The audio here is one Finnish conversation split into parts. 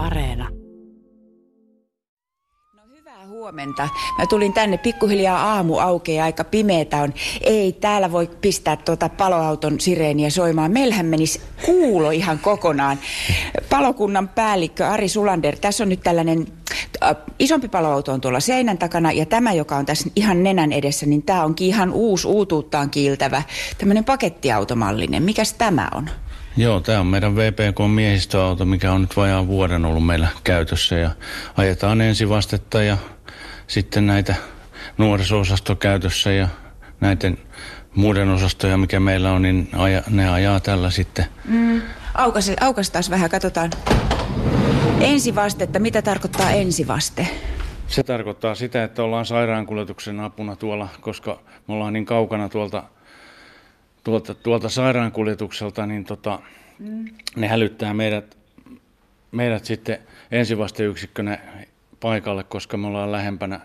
Areena. No hyvää huomenta. Mä tulin tänne pikkuhiljaa aamu aukeaa aika pimeetä on. Ei täällä voi pistää tuota paloauton sireeniä soimaan. Meillähän menisi kuulo ihan kokonaan. Palokunnan päällikkö Ari Sulander, tässä on nyt tällainen äh, isompi paloauto on tuolla seinän takana ja tämä, joka on tässä ihan nenän edessä, niin tämä onkin ihan uusi uutuuttaan kiiltävä. Tämmöinen pakettiautomallinen. Mikäs tämä on? Joo, tämä on meidän VPK-miehistöauto, mikä on nyt vajaan vuoden ollut meillä käytössä ja ajetaan ensivastetta ja sitten näitä nuoriso käytössä ja näiden muiden osastoja, mikä meillä on, niin aja, ne ajaa tällä sitten. Mm. Aukas, taas vähän, katsotaan. Ensivastetta, mitä tarkoittaa ensivaste? Se tarkoittaa sitä, että ollaan sairaankuljetuksen apuna tuolla, koska me ollaan niin kaukana tuolta tuolta, tuolta sairaankuljetukselta, niin tota, mm. ne hälyttää meidät, meidät sitten ensivasteyksikkönä paikalle, koska me ollaan lähempänä.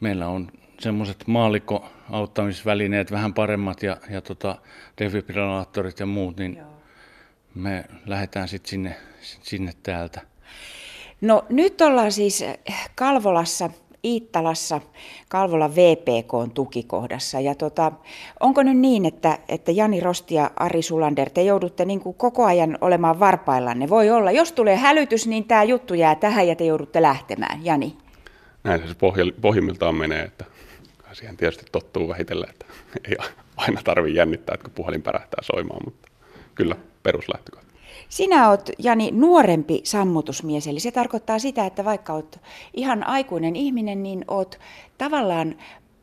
Meillä on semmoiset maallikkoauttamisvälineet vähän paremmat ja, ja tota, defibrillaattorit ja muut, niin Joo. me lähdetään sitten sinne, sinne täältä. No nyt ollaan siis Kalvolassa Iittalassa Kalvolan VPK tukikohdassa. Ja tota, onko nyt niin, että, että Jani Rosti ja Ari Sulander, te joudutte niin kuin koko ajan olemaan varpaillanne? Voi olla, jos tulee hälytys, niin tämä juttu jää tähän ja te joudutte lähtemään. Jani? Näin se pohjimmiltaan menee, että siihen tietysti tottuu vähitellen, että ei aina tarvitse jännittää, että kun puhelin pärähtää soimaan, mutta kyllä peruslähtökohta. Sinä oot, Jani, nuorempi sammutusmies, eli se tarkoittaa sitä, että vaikka oot ihan aikuinen ihminen, niin oot tavallaan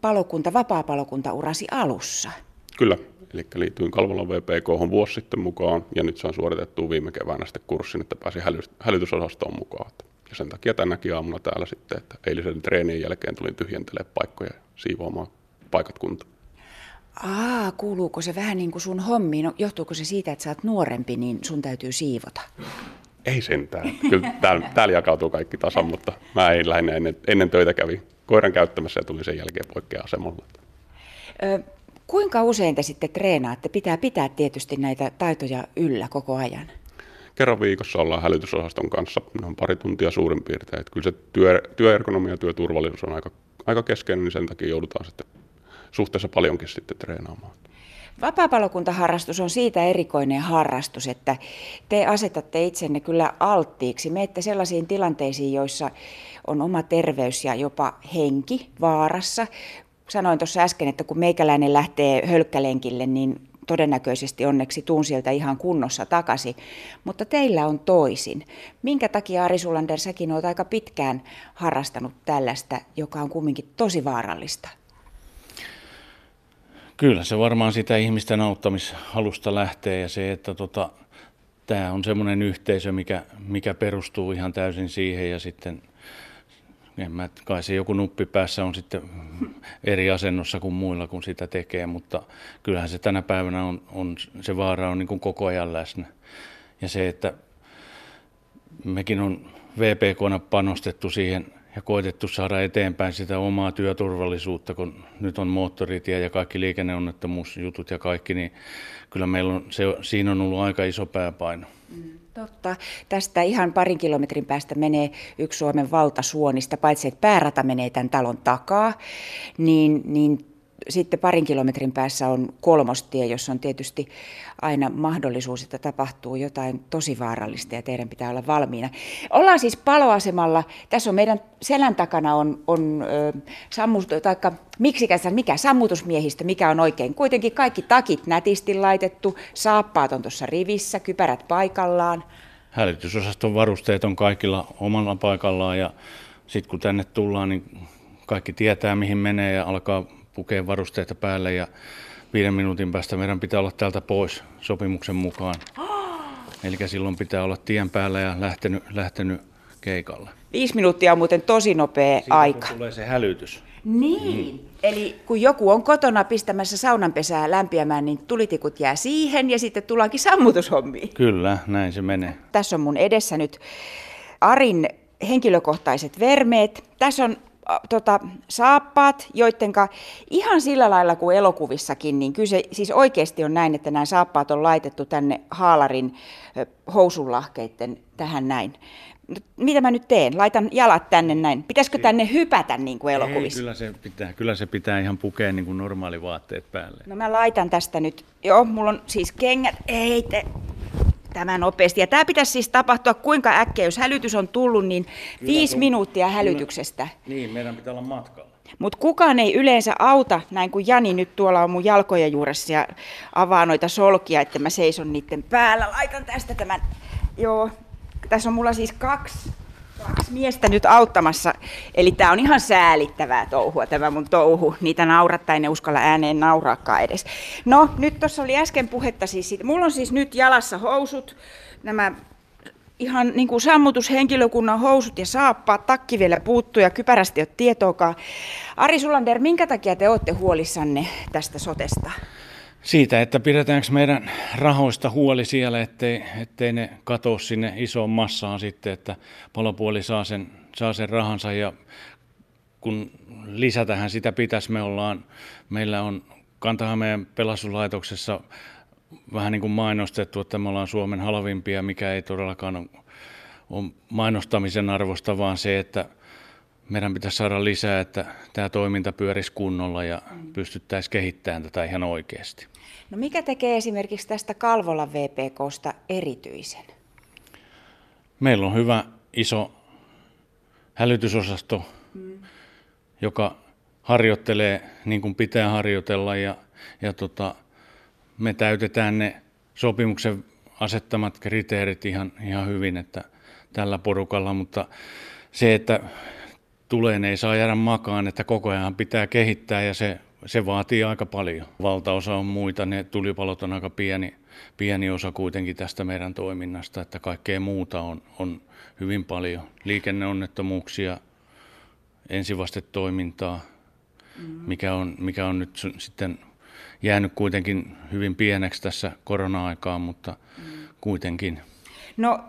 palokunta, vapaa-palokunta urasi alussa. Kyllä, eli liityin Kalvolan VPK vuosi sitten mukaan, ja nyt saan suoritettua viime keväänä sitten kurssin, että pääsin hälytysosastoon mukaan. Ja sen takia tänäkin aamuna täällä sitten, että eilisen treenin jälkeen tulin tyhjentelemään paikkoja ja siivoamaan paikat kuntoon. Aa, kuuluuko se vähän niin kuin sun hommiin? No, johtuuko se siitä, että sä oot nuorempi, niin sun täytyy siivota? Ei sentään. Kyllä täällä, täällä jakautuu kaikki tasan, mutta mä en lähinnä ennen, ennen töitä kävi koiran käyttämässä ja tulin sen jälkeen poikkea asemalla. Ö, kuinka usein te sitten treenaatte? Pitää pitää tietysti näitä taitoja yllä koko ajan. Kerran viikossa ollaan hälytysosaston kanssa, noin pari tuntia suurin piirtein. Että kyllä se työ, työergonomia ja työturvallisuus on aika, aika keskeinen, niin sen takia joudutaan sitten suhteessa paljonkin sitten treenaamaan. Vapaapalokuntaharrastus on siitä erikoinen harrastus, että te asetatte itsenne kyllä alttiiksi. Meette sellaisiin tilanteisiin, joissa on oma terveys ja jopa henki vaarassa. Sanoin tuossa äsken, että kun meikäläinen lähtee hölkkälenkille, niin todennäköisesti onneksi tuun sieltä ihan kunnossa takaisin. Mutta teillä on toisin. Minkä takia Ari Sulander, säkin olet aika pitkään harrastanut tällaista, joka on kumminkin tosi vaarallista? Kyllä se varmaan sitä ihmisten auttamishalusta lähtee ja se, että tota, tämä on semmoinen yhteisö, mikä, mikä perustuu ihan täysin siihen ja sitten en mä, kai se joku nuppi päässä on sitten eri asennossa kuin muilla, kun sitä tekee, mutta kyllähän se tänä päivänä on, on se vaara on niin kuin koko ajan läsnä. Ja se, että mekin on VPKna panostettu siihen ja koitettu saada eteenpäin sitä omaa työturvallisuutta, kun nyt on moottoritie ja kaikki liikenneonnettomuusjutut ja kaikki, niin kyllä meillä on, se, siinä on ollut aika iso pääpaino. Mm, totta. Tästä ihan parin kilometrin päästä menee yksi Suomen valtasuonista, paitsi että päärata menee tämän talon takaa, niin, niin sitten parin kilometrin päässä on kolmostie, jossa on tietysti aina mahdollisuus, että tapahtuu jotain tosi vaarallista ja teidän pitää olla valmiina. Ollaan siis paloasemalla. Tässä on meidän selän takana on, on ö, sammut, taikka, miksikäs, mikä sammutusmiehistö, mikä on oikein. Kuitenkin kaikki takit nätisti laitettu, saappaat on tuossa rivissä, kypärät paikallaan. Hälytysosaston varusteet on kaikilla omalla paikallaan ja sitten kun tänne tullaan, niin kaikki tietää mihin menee ja alkaa pukee varusteita päälle ja viiden minuutin päästä meidän pitää olla täältä pois sopimuksen mukaan. Eli silloin pitää olla tien päällä ja lähtenyt, lähtenyt keikalle. Viisi minuuttia on muuten tosi nopea Siitä, aika. tulee se hälytys. Niin. Mm. Eli kun joku on kotona pistämässä saunanpesää lämpiämään, niin tulitikut jää siihen ja sitten tullaankin sammutushommiin. Kyllä, näin se menee. Tässä on mun edessä nyt Arin henkilökohtaiset vermeet. Tässä on tota, saappaat, joidenka ihan sillä lailla kuin elokuvissakin, niin kyllä se siis oikeasti on näin, että nämä saappaat on laitettu tänne haalarin housunlahkeiden tähän näin. Mitä mä nyt teen? Laitan jalat tänne näin. Pitäisikö tänne hypätä niin kuin elokuvissa? Ei, kyllä, se pitää, kyllä se pitää ihan pukea niin kuin normaali vaatteet päälle. No mä laitan tästä nyt. Joo, mulla on siis kengät. Ei te, tämä nopeasti. Ja tämä pitäisi siis tapahtua kuinka äkkiä, jos hälytys on tullut, niin Kyllä, viisi kun... minuuttia hälytyksestä. Kyllä. Niin, meidän pitää olla matkalla. Mutta kukaan ei yleensä auta, näin kuin Jani nyt tuolla on mun jalkojen juuressa ja avaa noita solkia, että mä seison niiden päällä. Laitan tästä tämän, joo, tässä on mulla siis kaksi kaksi miestä nyt auttamassa. Eli tämä on ihan säälittävää touhua, tämä mun touhu. Niitä naurattaa, ne uskalla ääneen nauraakaan edes. No, nyt tuossa oli äsken puhetta siis siitä. Mulla on siis nyt jalassa housut, nämä ihan niin kuin sammutushenkilökunnan housut ja saappaat, takki vielä puuttuu ja kypärästi ole tietoakaan. Ari Sulander, minkä takia te olette huolissanne tästä sotesta? Siitä, että pidetäänkö meidän rahoista huoli siellä, ettei, ettei ne katoa sinne isoon massaan sitten, että palopuoli saa sen, saa sen rahansa. Ja kun lisätähän sitä pitäisi, me ollaan, meillä on Kantahameen pelastuslaitoksessa vähän niin kuin mainostettu, että me ollaan Suomen halvimpia, mikä ei todellakaan ole, ole mainostamisen arvosta, vaan se, että meidän pitäisi saada lisää, että tämä toiminta pyörisi kunnolla ja pystyttäisiin kehittämään tätä ihan oikeasti. No mikä tekee esimerkiksi tästä Kalvolan VPKsta erityisen? Meillä on hyvä iso hälytysosasto, mm. joka harjoittelee niin kuin pitää harjoitella ja, ja tota, me täytetään ne sopimuksen asettamat kriteerit ihan, ihan hyvin että tällä porukalla, mutta se, että tulee, ne ei saa jäädä makaan, että koko ajan pitää kehittää ja se se vaatii aika paljon. Valtaosa on muita, ne tulipalot on aika pieni, pieni osa kuitenkin tästä meidän toiminnasta, että kaikkea muuta on, on hyvin paljon. Liikenneonnettomuuksia, ensivastetoimintaa, mm. mikä, on, mikä on nyt sitten jäänyt kuitenkin hyvin pieneksi tässä korona-aikaan, mutta mm. kuitenkin. No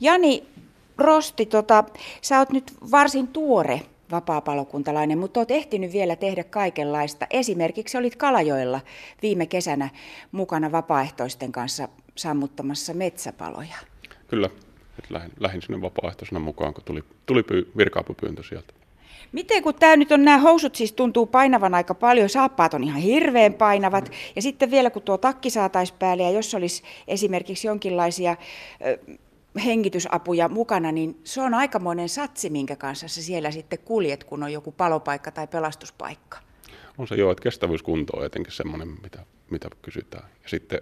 Jani Rosti, tota, sä oot nyt varsin tuore vapaapalokuntalainen, mutta olet ehtinyt vielä tehdä kaikenlaista. Esimerkiksi olit Kalajoella viime kesänä mukana vapaaehtoisten kanssa sammuttamassa metsäpaloja. Kyllä, lähdin, lähdin sinne vapaaehtoisena mukaan, kun tuli, tuli pyy, virka-apupyyntö sieltä. Miten kun tämä nyt on, nämä housut siis tuntuu painavan aika paljon, saappaat on ihan hirveän painavat, ja sitten vielä kun tuo takki saataisiin päälle, ja jos olisi esimerkiksi jonkinlaisia hengitysapuja mukana, niin se on aikamoinen satsi, minkä kanssa sä siellä sitten kuljet, kun on joku palopaikka tai pelastuspaikka. On se joo, että kestävyyskunto on etenkin semmoinen, mitä, mitä kysytään. Ja sitten,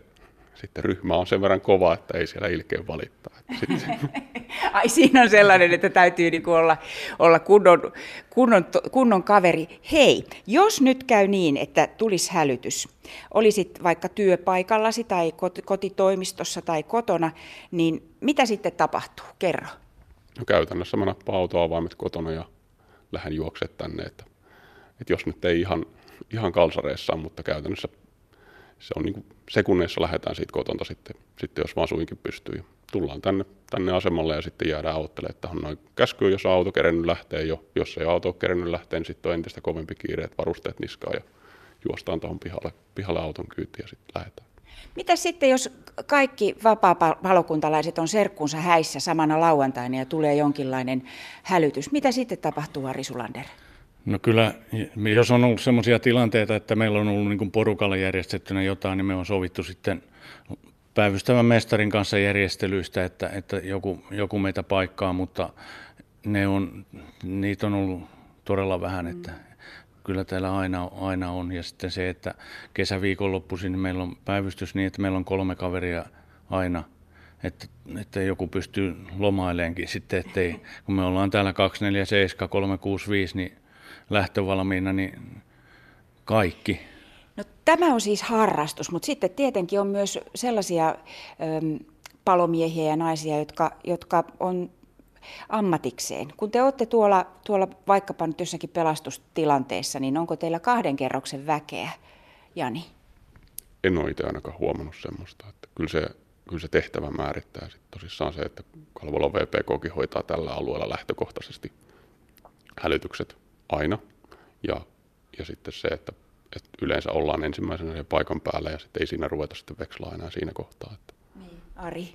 sitten ryhmä on sen verran kova, että ei siellä ilkeä valittaa. Sitten... Ai siinä on sellainen, että täytyy niinku olla, olla kunnon, kunnon, kunnon kaveri. Hei, jos nyt käy niin, että tulisi hälytys, olisit vaikka työpaikallasi tai kotitoimistossa tai kotona, niin mitä sitten tapahtuu? Kerro. No käytännössä mä nappaan autoavaimet kotona ja lähden juokset tänne, että, että jos nyt ei ihan, ihan kalsareissaan, mutta käytännössä se on niin kuin sekunneissa lähdetään siitä kotonta sitten, sitten jos vaan suinkin pystyy. Tullaan tänne, tänne asemalle ja sitten jäädään auttelemaan, että on noin käskyy, jos auto kerennyt lähtee jo. Jos ei auto ole kerennyt lähtee, niin sitten on entistä kovempi kiire, että varusteet niskaa ja juostaan tuohon pihalle, pihalle auton kyytiin ja sitten lähdetään. Mitä sitten, jos kaikki vapaa-palokuntalaiset on serkkunsa häissä samana lauantaina ja tulee jonkinlainen hälytys? Mitä sitten tapahtuu, Ari Sulander? No kyllä, jos on ollut sellaisia tilanteita, että meillä on ollut niin porukalla järjestettynä jotain, niin me on sovittu sitten päivystävän mestarin kanssa järjestelyistä, että, että joku, joku meitä paikkaa, mutta ne on, niitä on ollut todella vähän, että kyllä täällä aina, aina on. Ja sitten se, että kesäviikonloppuisin meillä on päivystys niin, että meillä on kolme kaveria aina, että, että joku pystyy lomaileenkin sitten, ettei, kun me ollaan täällä 247, 365, niin lähtövalmiina, niin kaikki. No, tämä on siis harrastus, mutta sitten tietenkin on myös sellaisia ö, palomiehiä ja naisia, jotka, jotka on ammatikseen. Kun te olette tuolla, tuolla vaikkapa nyt jossakin pelastustilanteessa, niin onko teillä kahden kerroksen väkeä, Jani? En ole itse ainakaan huomannut semmoista. Että kyllä, se, kyllä se tehtävä määrittää sit tosissaan se, että Kalvolan VPKkin hoitaa tällä alueella lähtökohtaisesti hälytykset aina. Ja, ja sitten se, että, että yleensä ollaan ensimmäisenä sen paikan päällä ja sitten ei siinä ruveta sitten vekslaa enää siinä kohtaa. Että. Niin. Ari?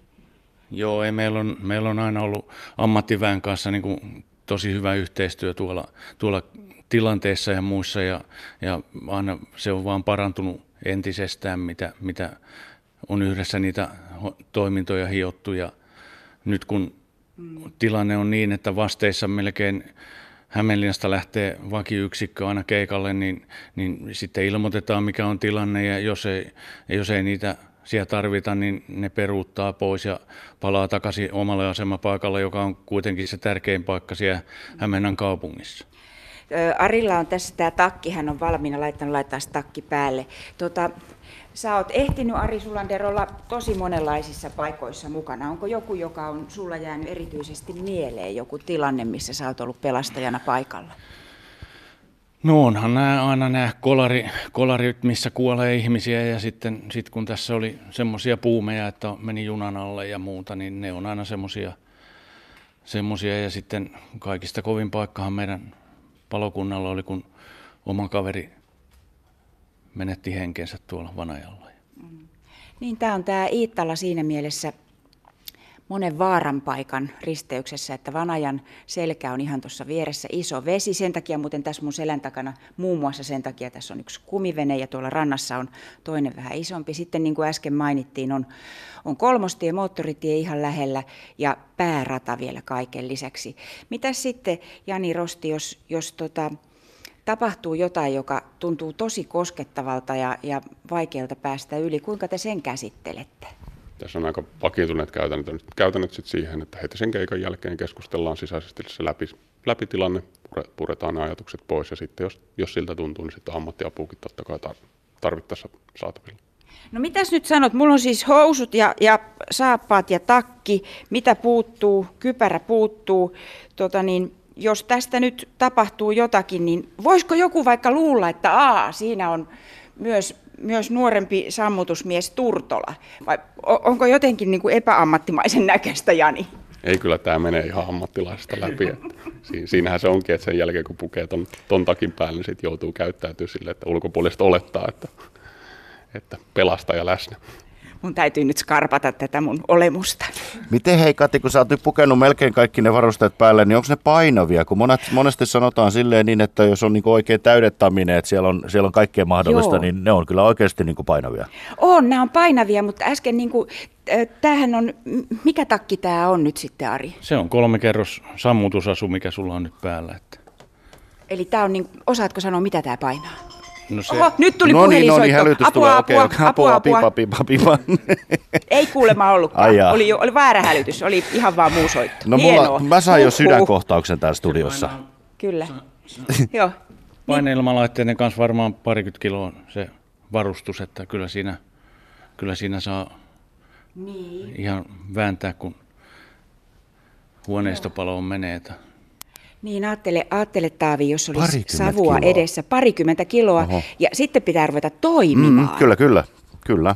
Joo, ei, meillä, on, meillä on aina ollut ammattiväen kanssa niin kuin tosi hyvä yhteistyö tuolla, tuolla tilanteissa ja muissa ja, ja aina se on vaan parantunut entisestään, mitä, mitä on yhdessä niitä toimintoja hiottu ja nyt kun mm. tilanne on niin, että vasteissa melkein Hämeenlinnasta lähtee vakiyksikkö aina keikalle, niin, niin sitten ilmoitetaan mikä on tilanne ja jos ei, jos ei niitä siellä tarvita, niin ne peruuttaa pois ja palaa takaisin omalle asemapaikalle, joka on kuitenkin se tärkein paikka siellä Hämeenan kaupungissa. Arilla on tässä tämä takki, hän on valmiina laittanut laittaa takki päälle. Tota, sä oot ehtinyt Ari Sulander olla tosi monenlaisissa paikoissa mukana. Onko joku, joka on sulla jäänyt erityisesti mieleen, joku tilanne, missä sä oot ollut pelastajana paikalla? No onhan nämä aina nämä kolari, kolarit, missä kuolee ihmisiä ja sitten sit kun tässä oli semmoisia puumeja, että meni junan alle ja muuta, niin ne on aina semmoisia semmosia. ja sitten kaikista kovin paikkahan meidän palokunnalla oli, kun oma kaveri menetti henkensä tuolla Vanajalla. Mm. Niin tämä on tämä Iittala siinä mielessä monen vaaran paikan risteyksessä, että Vanajan selkä on ihan tuossa vieressä iso vesi. Sen takia muuten tässä mun selän takana, muun muassa sen takia tässä on yksi kumivene ja tuolla rannassa on toinen vähän isompi. Sitten niin kuin äsken mainittiin, on, on kolmostie, moottoritie ihan lähellä ja päärata vielä kaiken lisäksi. Mitä sitten Jani Rosti, jos, jos tota, tapahtuu jotain, joka tuntuu tosi koskettavalta ja, ja vaikealta päästä yli, kuinka te sen käsittelette? Tässä on aika vakiintuneet käytännöt, käytännöt sit siihen, että heti sen keikan jälkeen keskustellaan sisäisesti se läpi, läpi tilanne, puretaan ne ajatukset pois ja sitten jos, jos siltä tuntuu, niin sitten ammattiapuukin totta kai tarvittaessa saatavilla. No mitäs nyt sanot? Mulla on siis housut ja, ja saappaat ja takki. Mitä puuttuu? Kypärä puuttuu. Tota niin, jos tästä nyt tapahtuu jotakin, niin voisiko joku vaikka luulla, että aa, siinä on myös myös nuorempi sammutusmies Turtola? Vai onko jotenkin niin kuin epäammattimaisen näköistä, Jani? Ei kyllä tämä menee ihan ammattilaisesta läpi. Siinähän se onkin, että sen jälkeen kun pukee ton, ton takin päälle, niin sit joutuu käyttäytymään sille, että ulkopuolista olettaa, että, että pelastaja läsnä mun täytyy nyt skarpata tätä mun olemusta. Miten hei Kati, kun sä oot pukenut melkein kaikki ne varusteet päälle, niin onko ne painavia? Kun monet, monesti sanotaan silleen niin, että jos on niinku oikein täydettaminen, että siellä on, siellä on kaikkea mahdollista, Joo. niin ne on kyllä oikeasti niinku painavia. On, nämä on painavia, mutta äsken niinku, tämähän on, mikä takki tämä on nyt sitten Ari? Se on kolme kerros sammutusasu, mikä sulla on nyt päällä. Että. Eli tämä on, niin, osaatko sanoa mitä tämä painaa? No se... Oho, nyt tuli no niin, no niin, hälytys apua, tulee. Apua, okay, apua, apua, apua, pipa, pipa, pipa. Ei kuulemma ollutkaan. Ai oli, oli väärä hälytys, oli ihan vaan muu soitto. No mulla, mä sain jo sydänkohtauksen täällä studiossa. Kyllä. Joo. Paineilmalaitteiden kanssa varmaan parikymmentä kiloa se varustus, että kyllä siinä, kyllä siinä saa niin. ihan vääntää, kun huoneistopalo on menee. Että niin, ajattele, ajattele Taavi, jos olisi savua kiloa. edessä, parikymmentä kiloa, Oho. ja sitten pitää ruveta toimimaan. Mm, kyllä, kyllä, kyllä.